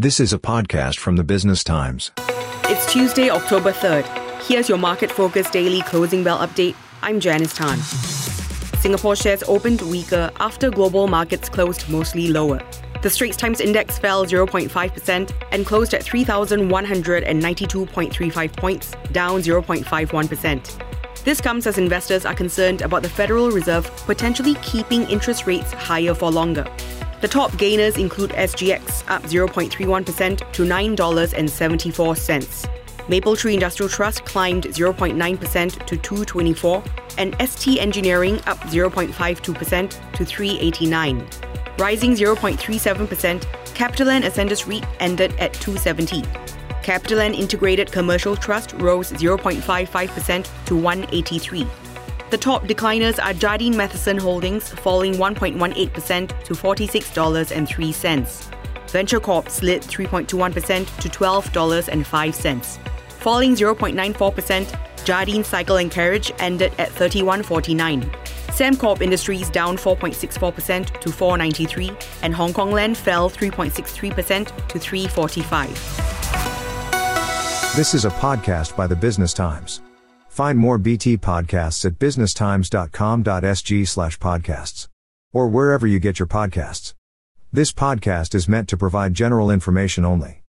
This is a podcast from the Business Times. It's Tuesday, October 3rd. Here's your market focus daily closing bell update. I'm Janice Tan. Singapore shares opened weaker after global markets closed mostly lower. The Straits Times Index fell 0.5% and closed at 3,192.35 points, down 0.51%. This comes as investors are concerned about the Federal Reserve potentially keeping interest rates higher for longer. The top gainers include SGX, up 0.31% to $9.74. Mapletree Industrial Trust climbed 0.9% to 224, and ST Engineering up 0.52% to 389. Rising 0.37%, CapitaLand Ascendas REIT ended at 270. CapitaLand Integrated Commercial Trust rose 0.55% to 183. The top decliners are Jardine Matheson Holdings, falling 1.18% to $46.03. Venture Corp slid 3.21% to $12.05. Falling 0.94%, Jardine Cycle and Carriage ended at 31.49. Sembcorp Industries down 4.64% to 493, and Hong Kong Land fell 3.63% to 345. This is a podcast by the Business Times. Find more BT podcasts at businesstimes.com.sg slash podcasts. Or wherever you get your podcasts. This podcast is meant to provide general information only.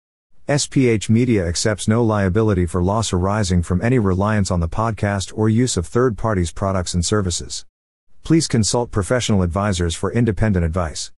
SPH Media accepts no liability for loss arising from any reliance on the podcast or use of third parties' products and services. Please consult professional advisors for independent advice.